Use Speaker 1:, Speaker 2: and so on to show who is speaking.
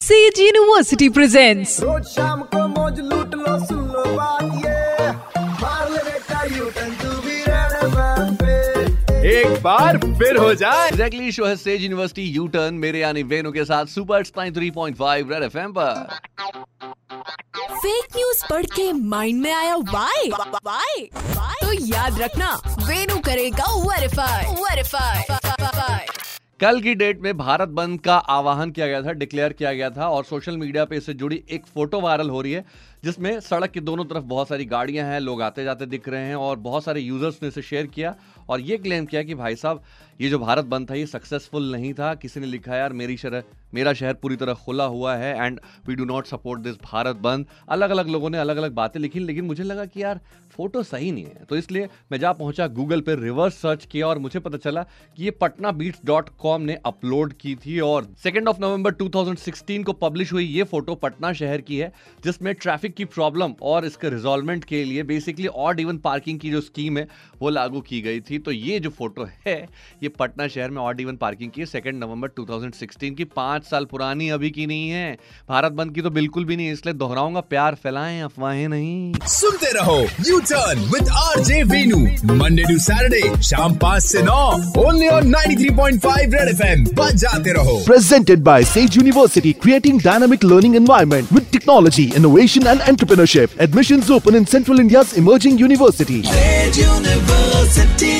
Speaker 1: Says university presents
Speaker 2: रोज शाम को मौज लूट लो सुन लो बात ये। मार ले बेटा U turn to be red
Speaker 3: एक बार फिर हो जाए। एग्जैक्टली शो है स्टेज यूनिवर्सिटी यू टर्न मेरे यानी वेनु के साथ super Stine three point five red F पर।
Speaker 1: फेक न्यूज़ पढ़ के माइंड में आया वाई वाई तो याद रखना वेनु करेगा वेरीफाई वेरीफाई
Speaker 3: कल की डेट में भारत बंद का आह्वान किया गया था डिक्लेयर किया गया था और सोशल मीडिया पे इससे जुड़ी एक फ़ोटो वायरल हो रही है, जिसमें सड़क के दोनों तरफ़ बहुत सारी गाड़ियाँ हैं, लोग आते जाते दिख रहे हैं और बहुत सारे यूज़र्स ने इसे शेयर किया और ये क्लेम किया कि भाई साहब, ये जो भारत बंद था, ये सक्सेसफुल नहीं था। किसी ने लिखा यार, मेरी शहर, मेरा शहर पूरी तरह खुला हुआ है and we do not support this Bharat bandh. अलग अलग लोगों ने अलग अलग बातें लिखी, लेकिन मुझे लगा कि यार फ़ोटो सही नहीं है। तो इसलिए मैं जा पहुँचा गूगल पर रिवर्स सर्च किया और मुझे पता चला कि ये पटना बीट्स डॉट कॉम ने अपलोड की थी और सेकेंड ऑफ़ नवंबर 2016 को पब्लिश हुई ये फ़ोटो पटना शहर की है, जिसमें ट्रैफ़िक की प्रॉब्लम और इसके रिजॉल्वमेंट के लिए बेसिकली ऑड इवन पार्किंग की जो स्कीम है, वो लागू की गई थी। तो ये जो फ़ोटो है, ये पटना शहर में ऑड इवन पार्किंग की सेकेंड नवंबर 2016 की। पाँच साल पुरानी अभी की नहीं है। भारत बंद की तो बिल्कुल भी नहीं, इसलिए दोहराऊँगा, प्यार फैलाएँ, अफवाहें नहीं।
Speaker 4: सुनते रहो U turn with R J Veenu Monday to Saturday शाम पाँच से नौ only on 93.5 रेड एफएम बजाते रहो
Speaker 5: Presented by Sage University, creating dynamic learning environment with technology, innovation and entrepreneurship. Admissions open in Central India's emerging university.
Speaker 2: University